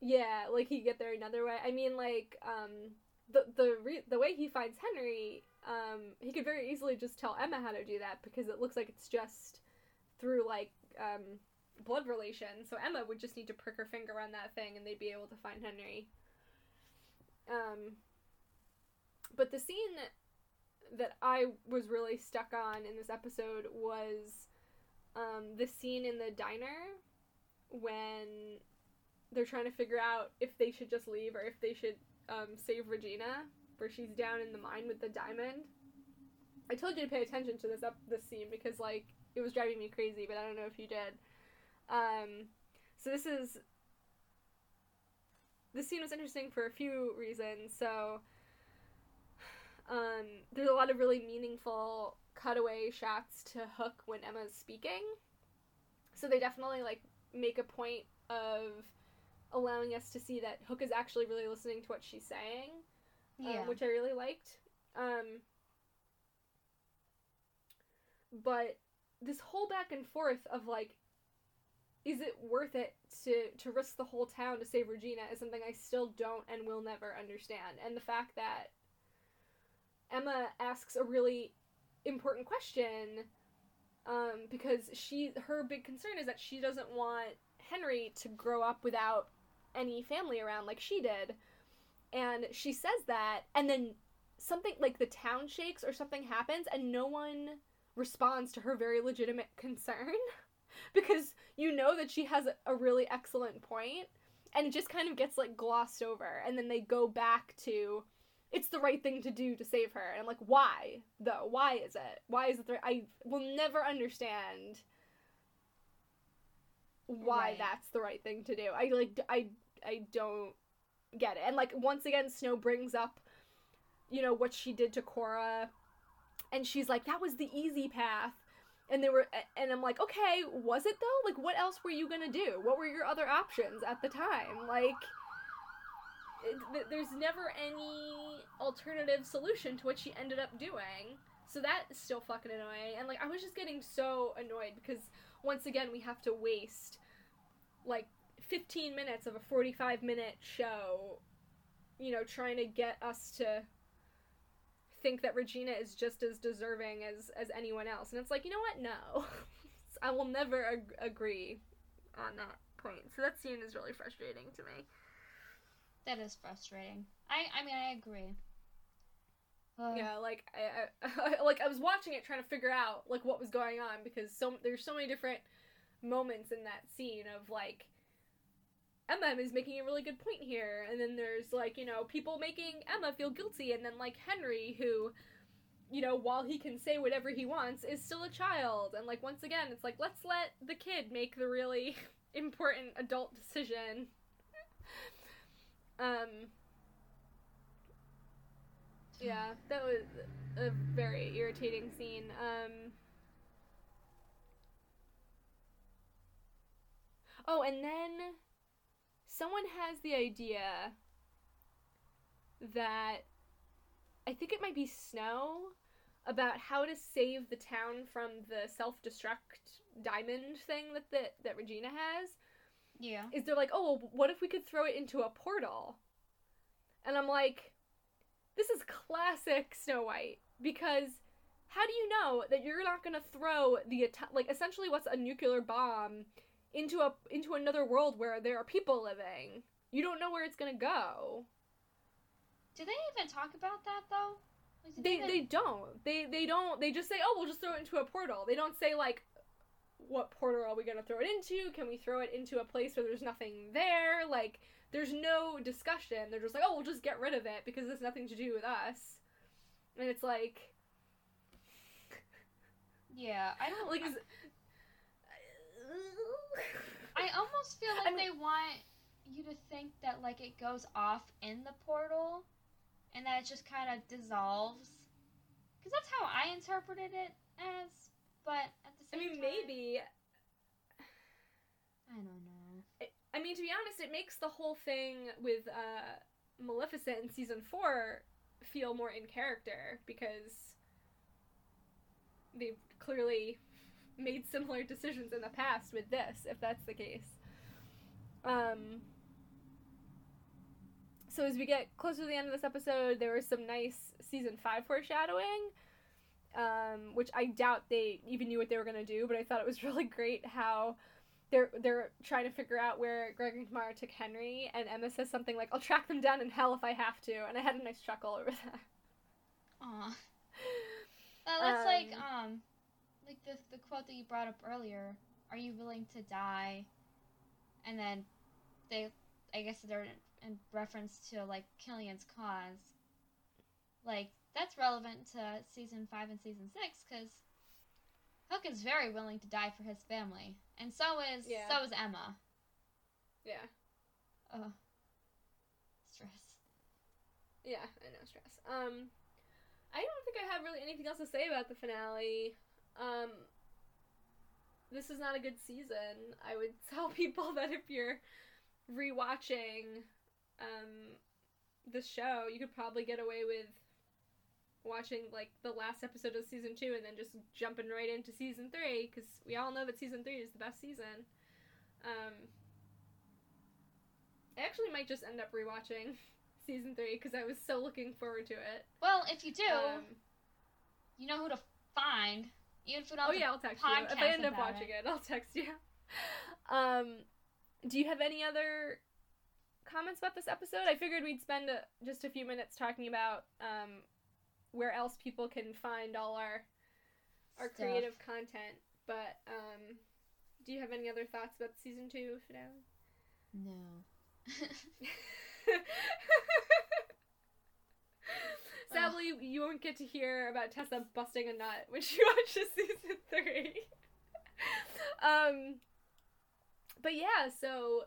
Yeah, like he get there another way. I mean, like um, the the re- the way he finds Henry, um, he could very easily just tell Emma how to do that because it looks like it's just through like um, blood relation. So Emma would just need to prick her finger on that thing, and they'd be able to find Henry. Um, but the scene that I was really stuck on in this episode was um, the scene in the diner when they're trying to figure out if they should just leave or if they should um, save Regina, where she's down in the mine with the diamond. I told you to pay attention to this up this scene because like it was driving me crazy, but I don't know if you did. Um, so this is this scene was interesting for a few reasons. So um, there's a lot of really meaningful cutaway shots to Hook when Emma's speaking. So they definitely like make a point of allowing us to see that Hook is actually really listening to what she's saying, Yeah. um, which I really liked. Um, but this whole back and forth of like, is it worth it to to risk the whole town to save Regina is something I still don't and will never understand. And the fact that Emma asks a really important question um, because she her big concern is that she doesn't want Henry to grow up without any family around like she did. And she says that and then something like the town shakes or something happens and no one responds to her very legitimate concern because you know that she has a, really excellent point and it just kind of gets like glossed over and then they go back to it's the right thing to do to save her. And I'm like why though? Why is it? Why is it the, I will never understand why Right. that's the right thing to do. I like I I don't get it. And like once again Snow brings up you know what she did to Cora and she's like that was the easy path and they were and i'm like okay was it though? Like what else were you gonna do? What were your other options at the time? Like it, there's never any alternative solution to what she ended up doing. So that is still fucking annoying. And like i was just getting so annoyed because once again we have to waste like 15 minutes of a 45 minute show you know trying to get us to think that Regina is just as deserving as as anyone else, and it's like you know what? No, I will never ag- agree on that point. So that scene is really frustrating to me. That is frustrating. I I mean I agree. Ugh. Yeah, like I, I like I was watching it trying to figure out like what was going on because so there's so many different moments in that scene of like Emma is making a really good point here, and then there's like you know people making Emma feel guilty, and then like Henry who, you know, while he can say whatever he wants, is still a child, and like once again it's like let's let the kid make the really important adult decision. um. Yeah, that was a very irritating scene. Um. Oh, and then someone has the idea that I think it might be Snow about how to save the town from the self-destruct diamond thing that that, that Regina has. Yeah. Is they're like, "Oh, well, what if we could throw it into a portal?" And I'm like, "This is classic Snow White because how do you know that you're not going to throw the like essentially what's a nuclear bomb into a into another world where there are people living? You don't know where it's to go." Do they even talk about that though? They even- they don't. They they don't. They just say, "Oh, we'll just throw it into a portal." They don't say like what portal are we to throw it into? Can we throw it into a place where there's nothing there? Like there's no discussion. They're just like, "Oh, we'll just get rid of it because it's nothing to do with us." And it's like Yeah, I don't like is I almost feel like I mean- they want you to think that like it goes off in the portal, and that it just kind of dissolves. Because that's how I interpreted it as. But at the same I mean, time, maybe. I don't know. It, I mean, to be honest, it makes the whole thing with uh, Maleficent in season four feel more in character because they've clearly made similar decisions in the past with this, if that's the case. Um. So as we get closer to the end of this episode, there was some nice season five foreshadowing, um, which I doubt they even knew what they were gonna do, but I thought it was really great how they're they're trying to figure out where Gregory and Tamara took Henry, and Emma says something like, "I'll track them down in hell if I have to," and I had a nice chuckle over that. Aw. Uh, that's like Um, um, like the the quote that you brought up earlier. Are you willing to die? And then they, I guess they're in, in reference to like Killian's cause. Like that's relevant to season five and season six because Hook is very willing to die for his family, and so is Yeah. so is Emma. Yeah, Ugh. Stress. yeah, I know stress. Um, I don't think I have really anything else to say about the finale. Um, this is not a good season. I would tell people that if you're rewatching um this show, you could probably get away with watching like the last episode of season two and then just jumping right into season three because we all know that season three is the best season. Um, I actually might just end up rewatching season three because I was so looking forward to it. Well, if you do, Um, you know who to find. Even if we don't. oh yeah, I'll text you if I end up watching it. it. I'll text you. Um, do you have any other comments about this episode? I figured we'd spend a, just a few minutes talking about um, where else people can find all our our Stuff. creative content. But um, do you have any other thoughts about season two finale? No. Sadly, you won't get to hear about Tessa busting a nut when she watches season three. um, but yeah, so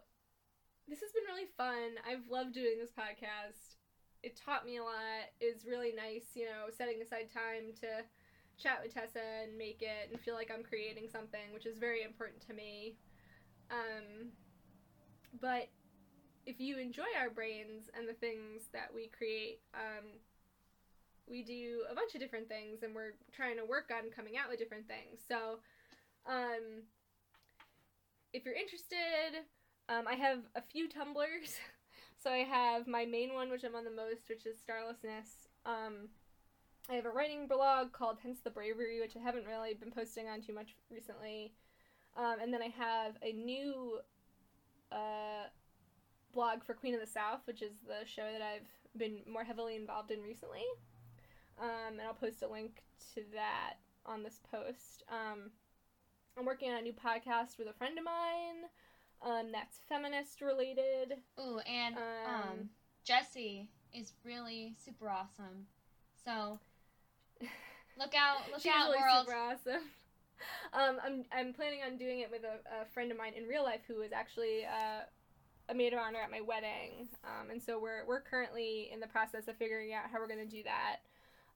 this has been really fun. I've loved doing this podcast. It taught me a lot. It's really nice, you know, setting aside time to chat with Tessa and make it and feel like I'm creating something, which is very important to me. Um, but if you enjoy our brains and the things that we create, um, we do a bunch of different things and we're trying to work on coming out with different things. So, um, if you're interested, um, I have a few Tumblrs. so I have my main one, which I'm on the most, which is Starlessness. Um, I have a writing blog called Hence the Bravery, which I haven't really been posting on too much recently. Um, and then I have a new uh, blog for Queen of the South, which is the show that I've been more heavily involved in recently. Um, and I'll post a link to that on this post. Um, I'm working on a new podcast with a friend of mine um, that's feminist related. Ooh, and um, Um, Jessie is really super awesome. So look out, look She's out, really world. super awesome. Um, I'm I'm planning on doing it with a, a friend of mine in real life who was actually uh, a maid of honor at my wedding, um, and so we're we're currently in the process of figuring out how we're gonna do that.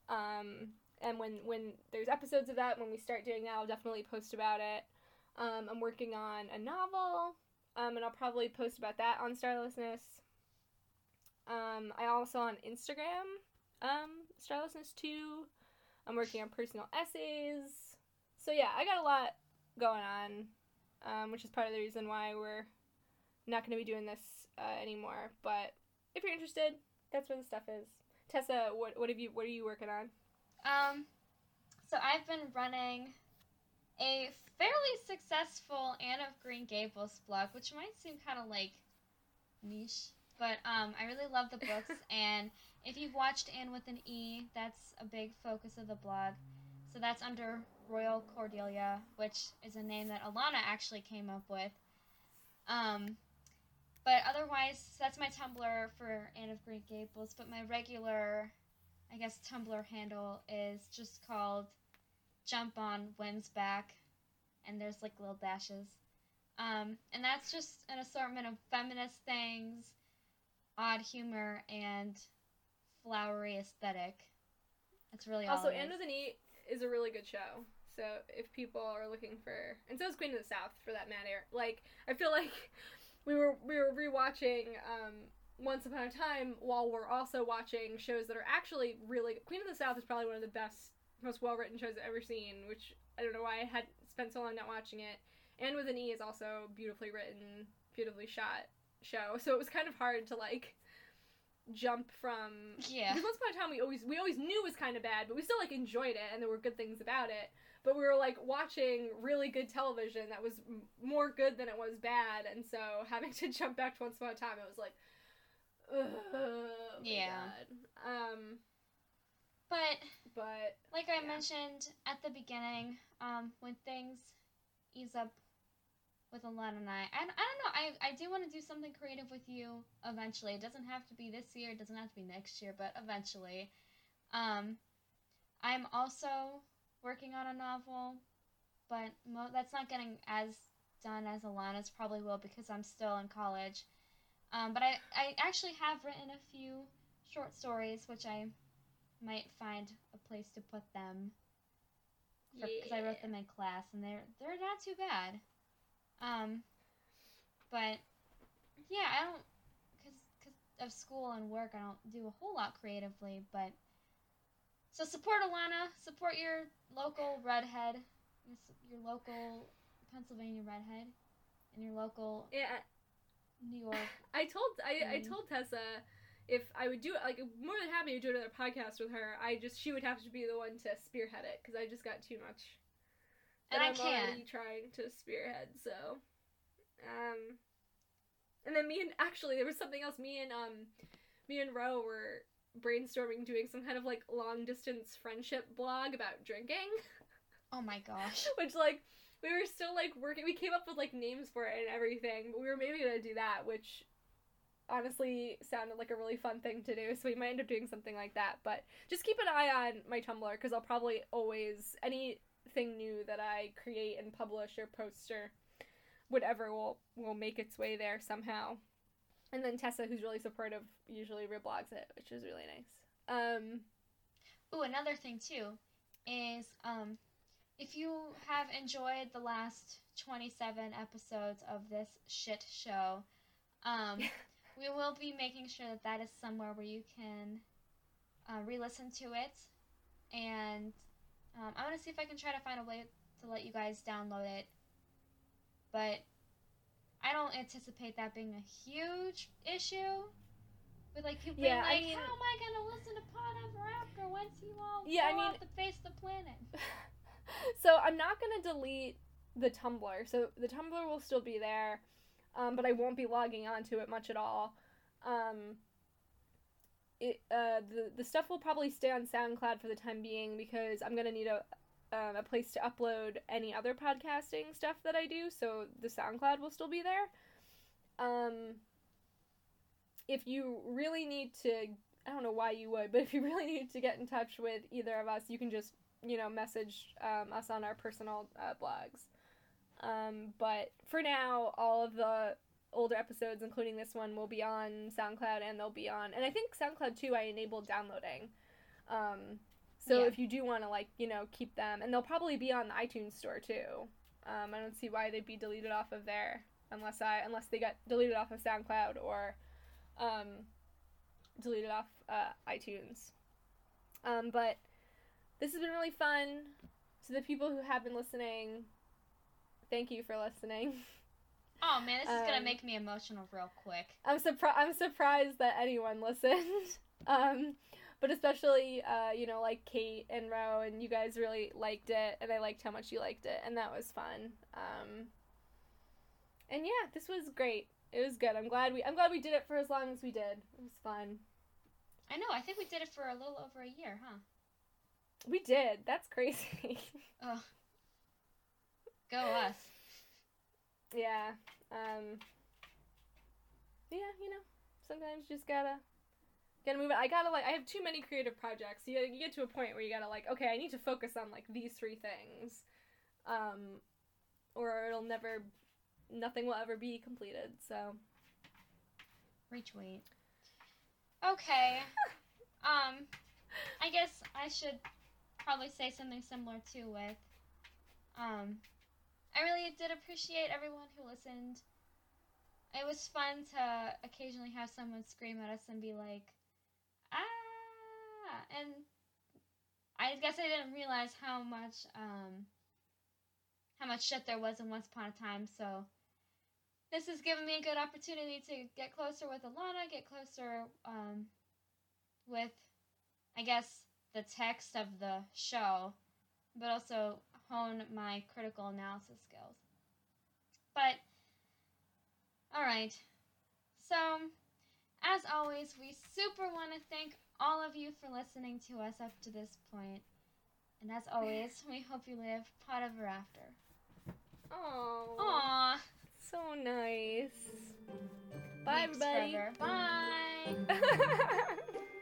Um, and when when there's episodes of that, when we start doing that, I'll definitely post about it. Um, I'm working on a novel, um, and I'll probably post about that on Starlessness. Um, I also on Instagram, um, Stylistness 2. I'm working on personal essays. So yeah, I got a lot going on, um, which is part of the reason why we're not going to be doing this uh, anymore. But if you're interested, that's where the stuff is. Tessa, what what have you what are you working on? Um, so I've been running a fairly successful Anne of Green Gables blog, which might seem kind of like niche, but um, I really love the books. and if you've watched Anne with an E, that's a big focus of the blog. So that's under Royal Cordelia, which is a name that Alana actually came up with. Um, but otherwise, that's my Tumblr for Anne of Green Gables. But my regular, I guess, Tumblr handle is just called Jump on Whim's Back, and there's like little dashes. Um, and that's just an assortment of feminist things, odd humor, and flowery aesthetic. That's really also, all. Also, Anne with an E is a really good show. So if people are looking for, and so is Queen of the South for that matter. Like I feel like we were we were rewatching um, Once Upon a Time while we're also watching shows that are actually really Queen of the South is probably one of the best, most well written shows I've ever seen. Which I don't know why I had spent so long not watching it. And with an E is also beautifully written, beautifully shot show. So it was kind of hard to like jump from yeah. Because once upon a time we always we always knew it was kind of bad, but we still like enjoyed it and there were good things about it but we were like watching really good television that was m- more good than it was bad, and so having to jump back to Once Upon a Time, it was like, oh yeah. Um, but but like I yeah. mentioned at the beginning, um, when things ease up with Alana and I, I, I don't know, I, I do want to do something creative with you eventually. It doesn't have to be this year, it doesn't have to be next year, but eventually. Um, I'm also working on a novel, but mo- that's not getting as done as Alana's probably will because I'm still in college. Um, but I, I actually have written a few short stories, which I might find a place to put them because yeah. I wrote them in class, and they're they're not too bad. Um, but yeah, I don't because because of school and work, I don't do a whole lot creatively, but so support Alana, support your local redhead, your local Pennsylvania redhead, and your local yeah. New York. I told I, I told Tessa if I would do it, like more than happy to do another podcast with her. I just she would have to be the one to spearhead it because I just got too much. And I I'm can't. already trying to spearhead, so. Um, and then me and actually there was something else. Me and um, me and Ro were brainstorming doing some kind of like long distance friendship blog about drinking. Oh my gosh. which like we were still like working we came up with like names for it and everything, but we were maybe gonna do that, which honestly sounded like a really fun thing to do, so we might end up doing something like that. But just keep an eye on my Tumblr because I'll probably always anything new that I create and publish or post or whatever will will make its way there somehow. And then Tessa, who's really supportive, usually reblogs it, which is really nice. Um, oh, another thing too is um, if you have enjoyed the last 27 episodes of this shit show, um, we will be making sure that that is somewhere where you can uh, re-listen to it, and um, I'm gonna see if I can try to find a way to let you guys download it. But I don't anticipate that being a huge issue. With like people yeah, being like, I mean, how am I gonna listen to Pod Ever After once you all yeah, I mean, off the face of the planet? so I'm not gonna delete the Tumblr. So the Tumblr will still be there, um, but I won't be logging onto it much at all. Um, it uh, the the stuff will probably stay on SoundCloud for the time being because I'm gonna need a um, a place to upload any other podcasting stuff that I do, so the SoundCloud will still be there. Um, if you really need to, I don't know why you would, but if you really need to get in touch with either of us, you can just, you know, message um, us on our personal uh, blogs. Um, but for now, all of the older episodes, including this one, will be on SoundCloud and they'll be on, and I think SoundCloud too, I enabled downloading. Um, so yeah. if you do want to like you know keep them, and they'll probably be on the iTunes store too. Um, I don't see why they'd be deleted off of there unless I unless they got deleted off of SoundCloud or um, deleted off uh, iTunes. Um, but this has been really fun. To the people who have been listening, thank you for listening. Oh man, this is gonna Um, make me emotional real quick. I'm surprised. I'm surprised that anyone listened. um, but especially, uh, you know, like Kate and Ro, and you guys really liked it, and I liked how much you liked it, and that was fun. Um, and yeah, this was great. It was good. I'm glad we. I'm glad we did it for as long as we did. It was fun. I know. I think we did it for a little over a year, huh? We did. That's crazy. Ugh. Go us. yeah. Um. Yeah, you know, sometimes you just gotta gotta move it. I gotta like. I have too many creative projects. You you get to a point where you gotta like, okay, I need to focus on like these three things, um, or it'll never, nothing will ever be completed. So Retweet. Okay. um, I guess I should probably say something similar too. With, um, I really did appreciate everyone who listened. It was fun to occasionally have someone scream at us and be like, "Ah!" And I guess I didn't realize how much, um, how much shit there was in Once Upon a Time. So this has given me a good opportunity to get closer with Alana, get closer um, with, I guess, the text of the show, but also hone my critical analysis skills. But, alright. So, as always, we super want to thank all of you for listening to us up to this point. And as always, we hope you live Pod Ever After. oh, Aww. so nice. Bye, Weeps everybody. forever. Bye.